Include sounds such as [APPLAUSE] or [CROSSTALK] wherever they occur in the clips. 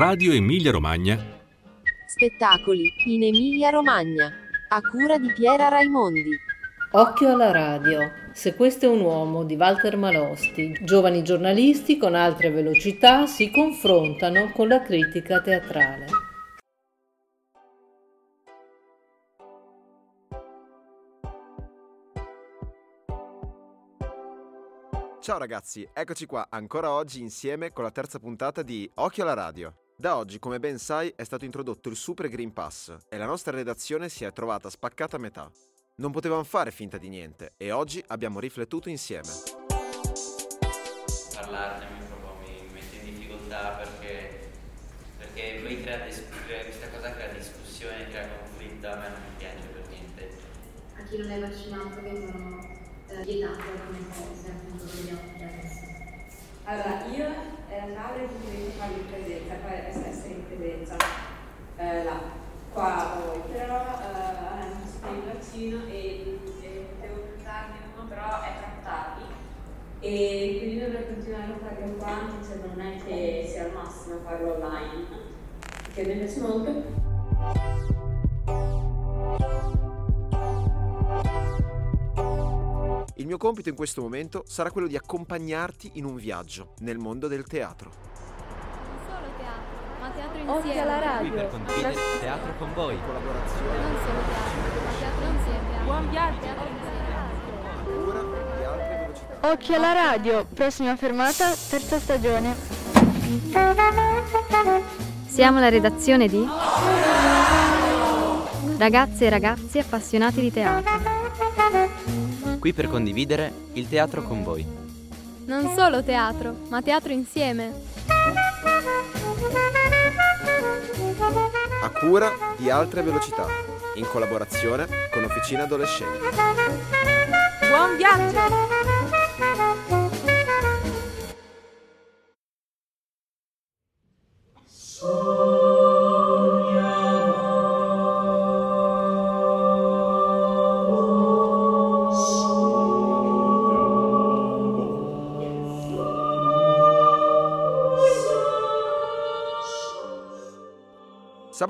Radio Emilia Romagna. Spettacoli in Emilia Romagna. A cura di Piera Raimondi. Occhio alla radio. Se questo è un uomo di Walter Malosti, giovani giornalisti con altre velocità si confrontano con la critica teatrale. Ciao ragazzi, eccoci qua ancora oggi insieme con la terza puntata di Occhio alla radio. Da oggi, come ben sai, è stato introdotto il Super Green Pass e la nostra redazione si è trovata spaccata a metà. Non potevamo fare finta di niente e oggi abbiamo riflettuto insieme. Parlarne mi, proprio, mi mette in difficoltà perché, perché poi crea, crea questa cosa crea discussione, crea conflitto, a me non mi piace per niente. A chi non è vaccinato vengono eh, vietate alcune cose, appunto vediamo adesso. Allora, io eh, laurea di diritto fare in presenza, poi essere in presenza eh, là, qua da voi, però eh, non so il vaccino e devo portarne uno, però è troppo tardi e quindi dovrei continuare a farlo qua, anche se non è che sia al massimo farlo online, perché mi piace molto. Il mio compito in questo momento sarà quello di accompagnarti in un viaggio nel mondo del teatro. Non solo teatro, ma teatro insieme. Occhio alla Qui radio. per condividere teatro con voi. Collaborazione, Non solo teatro, ma teatro insieme. Buon viaggio. Teatro insieme. cura Occhio alla radio. Prossima fermata, terza stagione. Siamo la redazione di Ragazze e ragazzi appassionati di teatro. Qui per condividere il teatro con voi. Non solo teatro, ma teatro insieme. A cura di altre velocità, in collaborazione con Officina Adolescente. Buon viaggio.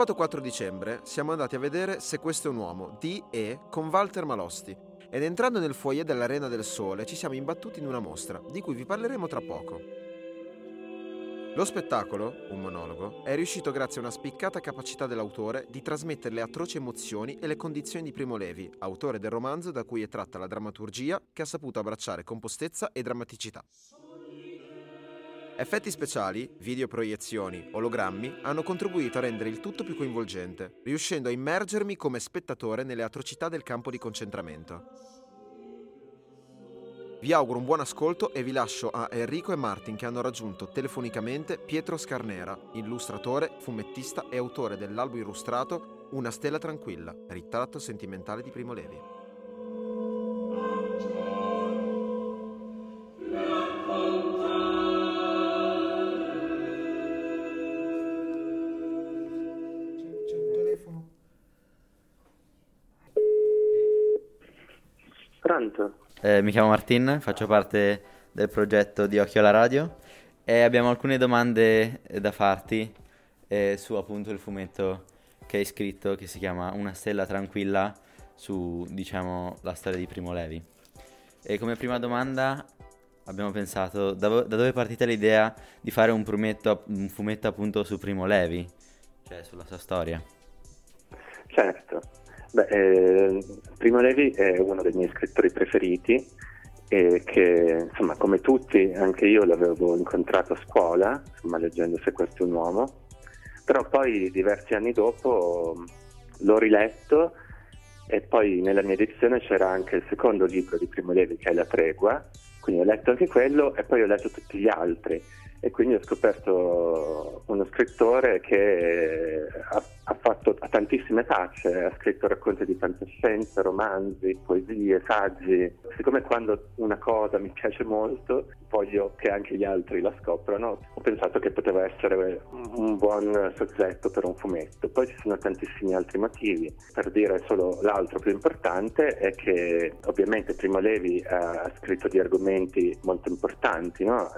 Sabato 4 dicembre siamo andati a vedere Se questo è un uomo di e con Walter Malosti ed entrando nel foyer dell'Arena del Sole ci siamo imbattuti in una mostra di cui vi parleremo tra poco. Lo spettacolo, un monologo, è riuscito grazie a una spiccata capacità dell'autore di trasmettere le atroci emozioni e le condizioni di Primo Levi, autore del romanzo da cui è tratta la drammaturgia che ha saputo abbracciare compostezza e drammaticità. Effetti speciali, videoproiezioni, ologrammi hanno contribuito a rendere il tutto più coinvolgente, riuscendo a immergermi come spettatore nelle atrocità del campo di concentramento. Vi auguro un buon ascolto e vi lascio a Enrico e Martin che hanno raggiunto telefonicamente Pietro Scarnera, illustratore, fumettista e autore dell'albo illustrato Una stella tranquilla, ritratto sentimentale di Primo Levi. Pronto? Eh, mi chiamo Martin, faccio parte del progetto di Occhio alla Radio e abbiamo alcune domande eh, da farti eh, su appunto il fumetto che hai scritto che si chiama Una stella tranquilla su, diciamo, la storia di Primo Levi. E come prima domanda abbiamo pensato da, da dove è partita l'idea di fare un fumetto, un fumetto appunto su Primo Levi, cioè sulla sua storia. Certo. Beh, eh, Primo Levi è uno dei miei scrittori preferiti e che, insomma, come tutti, anche io l'avevo incontrato a scuola, insomma, leggendo Se questo è un uomo, però poi diversi anni dopo l'ho riletto e poi nella mia edizione c'era anche il secondo libro di Primo Levi che è La tregua, quindi ho letto anche quello e poi ho letto tutti gli altri e quindi ho scoperto uno scrittore che ha, ha fatto tantissime facce, ha scritto racconti di fantascienza, romanzi, poesie, saggi. Siccome quando una cosa mi piace molto voglio che anche gli altri la scoprano, ho pensato che poteva essere un buon soggetto per un fumetto. Poi ci sono tantissimi altri motivi. Per dire solo l'altro più importante è che ovviamente Primo Levi ha scritto di argomenti molto importanti, no?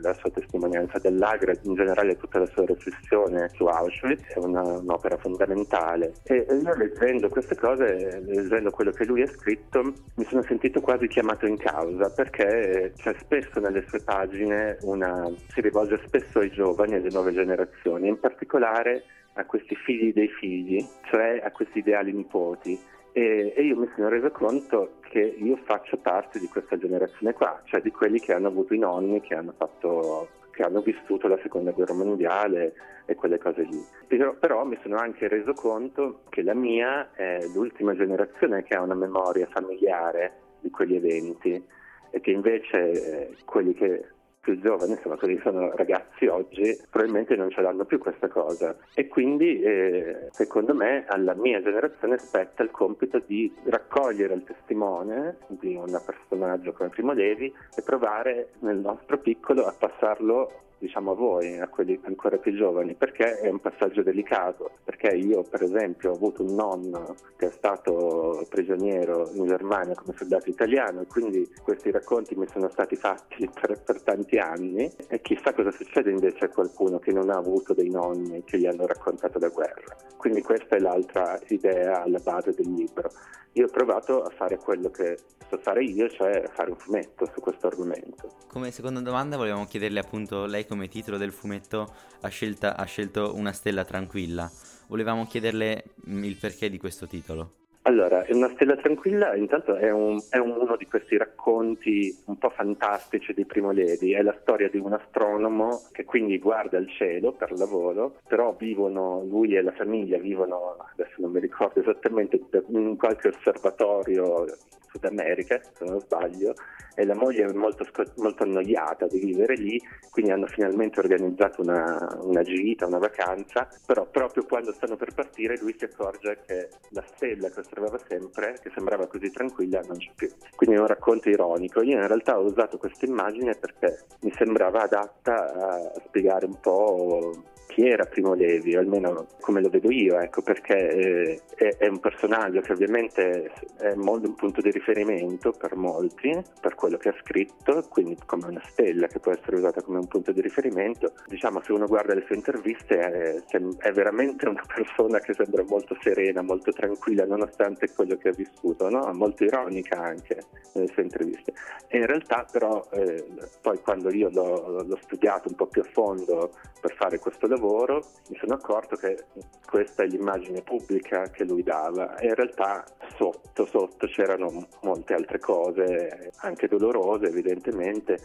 La sua testimonianza dell'Agra, in generale tutta la sua riflessione su Auschwitz, è una, un'opera fondamentale. E io leggendo queste cose, leggendo quello che lui ha scritto, mi sono sentito quasi chiamato in causa perché c'è spesso nelle sue pagine una, si rivolge spesso ai giovani e alle nuove generazioni, in particolare a questi figli dei figli, cioè a questi ideali nipoti. E, e, io mi sono reso conto che io faccio parte di questa generazione qua, cioè di quelli che hanno avuto i nonni che hanno, fatto, che hanno vissuto la seconda guerra mondiale e quelle cose lì. Però, però, mi sono anche reso conto che la mia è l'ultima generazione che ha una memoria familiare di quegli eventi e che invece eh, quelli che più giovani, insomma quelli che sono ragazzi oggi, probabilmente non ce l'hanno più questa cosa. E quindi eh, secondo me alla mia generazione spetta il compito di raccogliere il testimone di un personaggio come Primo Levi e provare nel nostro piccolo a passarlo diciamo a voi, a quelli ancora più giovani, perché è un passaggio delicato, perché io per esempio ho avuto un nonno che è stato prigioniero in Germania come soldato italiano e quindi questi racconti mi sono stati fatti [LAUGHS] per, per tanti anni e chissà cosa succede invece a qualcuno che non ha avuto dei nonni che gli hanno raccontato la guerra. Quindi questa è l'altra idea alla base del libro. Io ho provato a fare quello che so fare io, cioè fare un fumetto su questo argomento. Come seconda domanda volevamo chiederle appunto, lei come titolo del fumetto ha, scelta, ha scelto Una stella tranquilla. Volevamo chiederle mm, il perché di questo titolo. Allora, Una stella tranquilla intanto è, un, è, uno di questi racconti un po' fantastici di Primo Levi, è la storia di un astronomo che quindi guarda il cielo per lavoro, però vivono, lui e la famiglia vivono, adesso non mi ricordo esattamente, in qualche osservatorio Sud America, se non sbaglio, e la moglie è molto, molto annoiata di vivere lì, quindi hanno finalmente organizzato una, una, gita, una vacanza, però proprio quando stanno per partire lui si accorge che la stella che osservava sempre, che sembrava così tranquilla, non c'è più. Quindi è un racconto ironico. Io in realtà ho usato questa immagine perché mi sembrava adatta a spiegare un po' chi era Primo Levi, almeno come lo vedo io, ecco, perché eh, è, è, un personaggio che ovviamente è molto un punto di riferimento per molti, per quello che ha scritto, quindi come una stella che può essere usata come un punto di riferimento. Diciamo, se uno guarda le sue interviste è, è veramente una persona che sembra molto serena, molto tranquilla, nonostante quello che ha vissuto, no? molto ironica anche nelle sue interviste. E in realtà però eh, poi quando io l'ho, l'ho studiato un po' più a fondo per fare questo lavoro mi sono accorto che questa è l'immagine pubblica che lui dava e in realtà sotto sotto c'erano molte altre cose, anche dolorose evidentemente,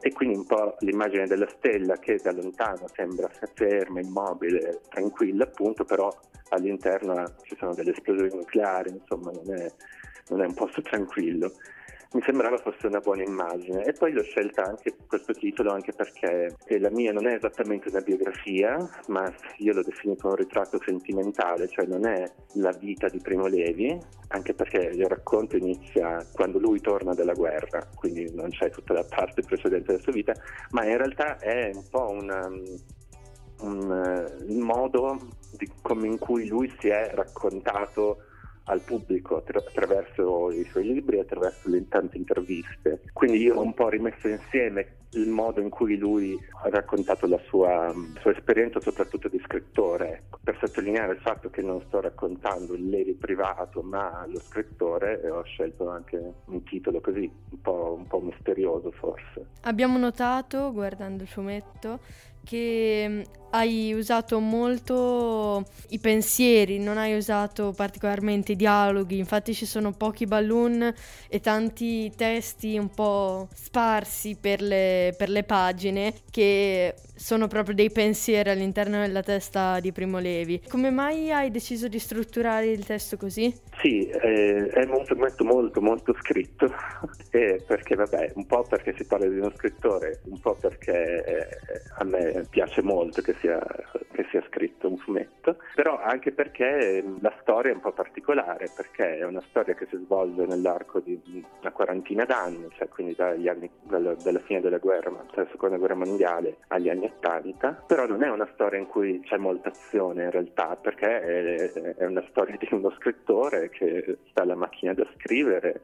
e quindi un po' l'immagine della stella che da lontano sembra ferma, immobile, tranquilla appunto, però all'interno ci sono delle esplosioni nucleari, insomma non è, non è un posto tranquillo mi sembrava fosse una buona immagine. E poi l'ho scelta anche questo titolo anche perché la mia non è esattamente una biografia ma io l'ho definito un ritratto sentimentale cioè non è la vita di Primo Levi anche perché il racconto inizia quando lui torna dalla guerra quindi non c'è tutta la parte precedente della sua vita ma in realtà è un po' una, un, un modo di, come in cui lui si è raccontato al pubblico attraverso i suoi libri, attraverso le tante interviste. Quindi io ho un po' rimesso insieme il modo in cui lui ha raccontato la sua, sua esperienza, soprattutto di scrittore, per sottolineare il fatto che non sto raccontando il Levi privato, ma lo scrittore, e ho scelto anche un titolo così, un po', un po' misterioso forse. Abbiamo notato, guardando il fumetto, che mm, hai usato molto i pensieri, non hai usato particolarmente i dialoghi, infatti ci sono pochi balloon e tanti testi un po' sparsi per le, per le pagine che sono proprio dei pensieri all'interno della testa di Primo Levi. Come mai hai deciso di strutturare il testo così? Sì, eh, è un fumetto molto molto scritto, [LAUGHS] eh, perché vabbè, un po' perché si parla di uno scrittore, un po' perché eh, a me piace molto che sia, che sia, scritto un fumetto, però anche perché la storia è un po' particolare, perché è una storia che si svolge nell'arco di una quarantina d'anni, cioè quindi dagli anni, dalla, dalla fine della guerra, dalla seconda guerra mondiale agli anni 80, però non è una storia in cui c'è molta azione in realtà, perché è, è una storia di uno scrittore che sta alla macchina da scrivere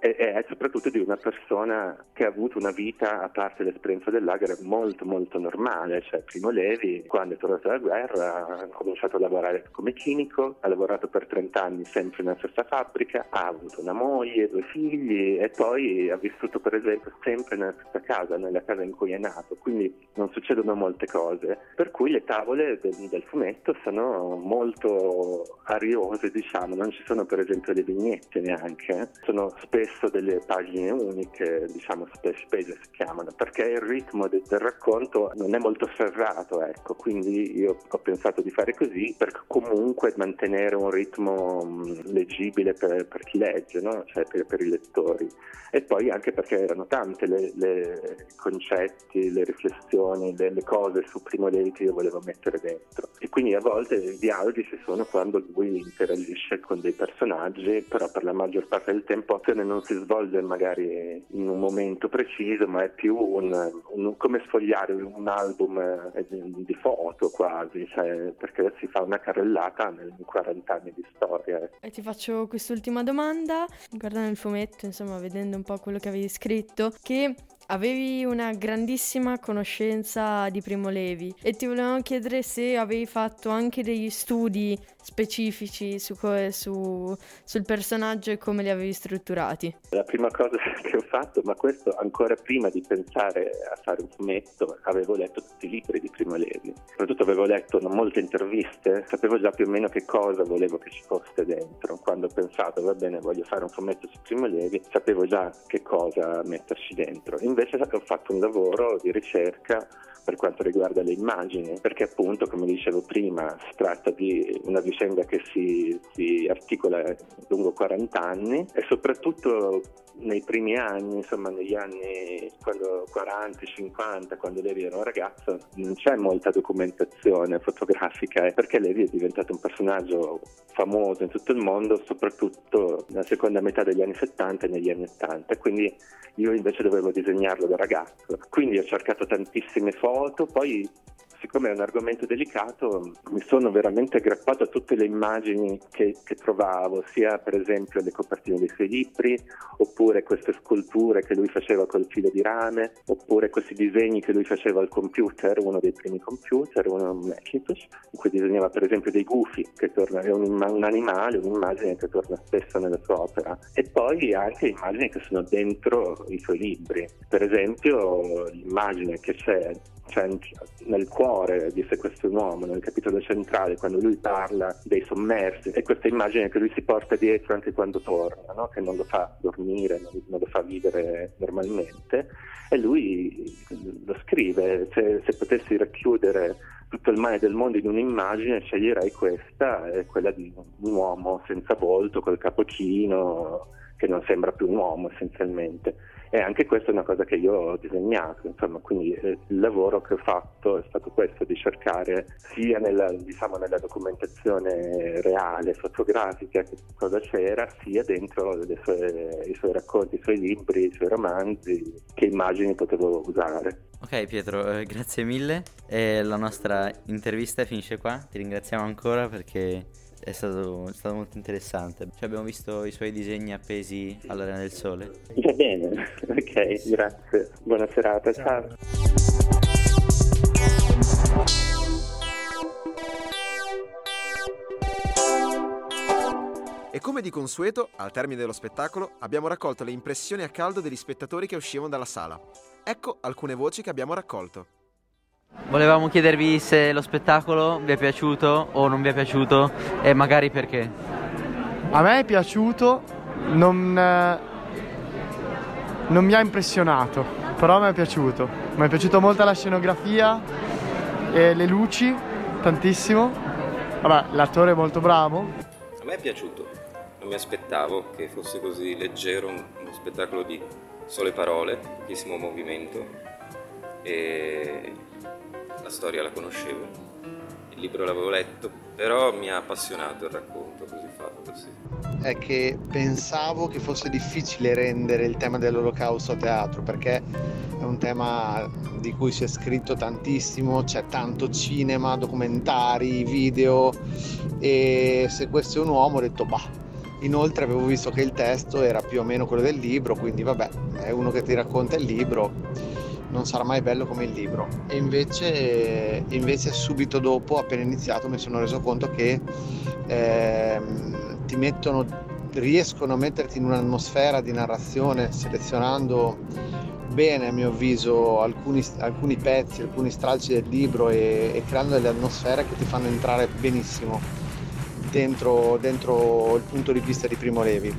e, e soprattutto di una persona che ha avuto una vita, a parte l'esperienza del lager, molto molto normale. Cioè, Primo Levi, quando è tornato dalla guerra, ha cominciato a lavorare come chimico, ha lavorato per 30 anni sempre nella stessa fabbrica, ha avuto una moglie, due figli e poi ha vissuto per esempio sempre nella stessa casa, nella casa in cui è nato, quindi non succedono molte cose. Per cui le tavole del, del fumetto sono molto ariose, diciamo, non ci sono per esempio le vignette neanche, sono spesso delle pagine uniche, diciamo splash page si chiamano, perché il ritmo del, del racconto non è molto serrato, ecco, quindi io ho pensato di fare così per comunque mantenere un ritmo mh, leggibile per, per, chi legge, no? cioè per, per, i lettori. E poi anche perché erano tante le, le concetti, le riflessioni, le, le, cose su Primo Levi che io volevo mettere dentro. E quindi a volte i dialoghi ci sono quando lui interagisce con dei personaggi, però per la maggior parte del tempo non non si svolge magari in un momento preciso, ma è più un, un, come sfogliare un album eh, di foto quasi, cioè, perché si fa una carrellata in 40 anni di storia. E ti faccio quest'ultima domanda, guardando il fumetto, insomma, vedendo un po' quello che avevi scritto, che avevi una grandissima conoscenza di Primo Levi e ti volevamo chiedere se avevi fatto anche degli studi specifici su, su, sul personaggio e come li avevi strutturati. La prima cosa [LAUGHS] che ho fatto, ma questo ancora prima di pensare a fare un fumetto, avevo letto tutti i libri di Primo Levi, soprattutto avevo letto molte interviste, sapevo già più o meno che cosa volevo che ci fosse dentro. Quando ho pensato, va bene, voglio fare un fumetto su Primo Levi, sapevo già che cosa metterci dentro. Invece invece ho fatto un lavoro di ricerca per quanto riguarda le immagini, perché appunto, come dicevo prima, si tratta di una vicenda che si, si articola lungo 40 anni e soprattutto nei primi anni, insomma negli anni quando 40, 50, quando Levi era un ragazzo, non c'è molta documentazione fotografica eh, perché Levi è diventato un personaggio famoso in tutto il mondo, soprattutto nella seconda metà degli anni 70 e negli anni 80. Quindi io invece dovevo disegnarlo da ragazzo. Quindi ho cercato tantissime foto, poi siccome è un argomento delicato, mi sono veramente aggrappato a tutte le immagini che, che, trovavo, sia per esempio le copertine dei suoi libri, oppure queste sculture che lui faceva col filo di rame, oppure questi disegni che lui faceva al computer, uno dei primi computer, uno Macintosh, in cui disegnava per esempio dei gufi, che torna, è un, un animale, un'immagine che torna spesso nella sua opera, e poi anche immagini che sono dentro i suoi libri. Per esempio l'immagine che c'è cioè nel cuore di Se questo è un uomo, nel capitolo centrale, quando lui parla dei sommersi, è questa immagine che lui si porta dietro anche quando torna, no? che non lo fa dormire, non, non, lo fa vivere normalmente, e lui lo scrive, se, se potessi racchiudere tutto il male del mondo in un'immagine, sceglierei questa, è quella di un uomo senza volto, col capo che non sembra più un uomo essenzialmente. E anche questa è una cosa che io ho disegnato, insomma, quindi eh, il lavoro che ho fatto è stato questo, di cercare sia nella, diciamo, nella documentazione reale, fotografica, che cosa c'era, sia dentro sue, i suoi racconti, i suoi libri, i suoi romanzi, che immagini potevo usare. Ok Pietro, eh, grazie mille. E la nostra intervista finisce qua, ti ringraziamo ancora perché è stato, è stato, molto interessante. Cioè abbiamo visto i suoi disegni appesi all'Arena del Sole. Va bene, [LAUGHS] ok, grazie. Buona serata, ciao. ciao. E come di consueto, al termine dello spettacolo, abbiamo raccolto le impressioni a caldo degli spettatori che uscivano dalla sala. Ecco alcune voci che abbiamo raccolto. Volevamo chiedervi se lo spettacolo vi è piaciuto o non vi è piaciuto e magari perché. A me è piaciuto, non, eh, non mi ha impressionato, però mi è piaciuto. Mi è piaciuta molto la scenografia e le luci, tantissimo. Vabbè, l'attore è molto bravo. A me è piaciuto, non mi aspettavo che fosse così leggero, uno spettacolo di sole parole, pochissimo movimento e la storia la conoscevo, il libro l'avevo letto, però mi ha appassionato il racconto così fatto. Sì. È che pensavo che fosse difficile rendere il tema dell'olocausto a teatro perché è un tema di cui si è scritto tantissimo, c'è tanto cinema, documentari, video e se questo è un uomo ho detto bah Inoltre avevo visto che il testo era più o meno quello del libro, quindi vabbè, è uno che ti racconta il libro, non sarà mai bello come il libro. E invece, invece subito dopo, appena iniziato, mi sono reso conto che ehm, ti mettono, riescono a metterti in un'atmosfera di narrazione selezionando bene a mio avviso alcuni, alcuni pezzi, alcuni stralci del libro e, e creando delle atmosfere che ti fanno entrare benissimo dentro, dentro il punto di vista di Primo Levi.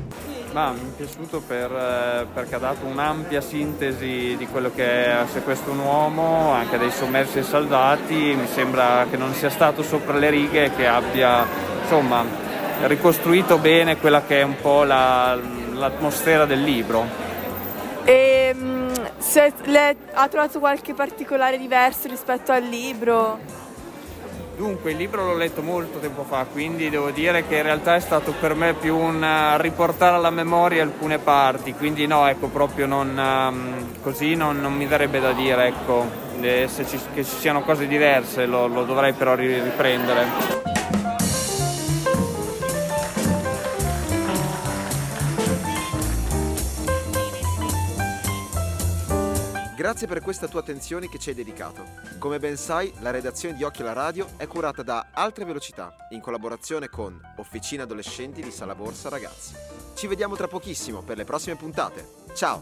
Ma mi è piaciuto per, eh, perché ha dato un'ampia sintesi di quello che è Se questo un uomo, anche dei sommersi e saldati, mi sembra che non sia stato sopra le righe e che abbia insomma, ricostruito bene quella che è un po' la, l'atmosfera del libro. E mm, se le, ha trovato qualche particolare diverso rispetto al libro? Dunque, il libro l'ho letto molto tempo fa, quindi devo dire che in realtà è stato per me più un uh, riportare alla memoria alcune parti, quindi no, ecco, proprio non, um, così non, non, mi darebbe da dire, ecco, eh, ci, che ci siano cose diverse, lo, lo dovrei però riprendere. Grazie per questa tua attenzione che ci hai dedicato. Come ben sai, la redazione di Occhio alla Radio è curata da Altre Velocità, in collaborazione con Officina Adolescenti di Sala Borsa Ragazzi. Ci vediamo tra pochissimo per le prossime puntate. Ciao!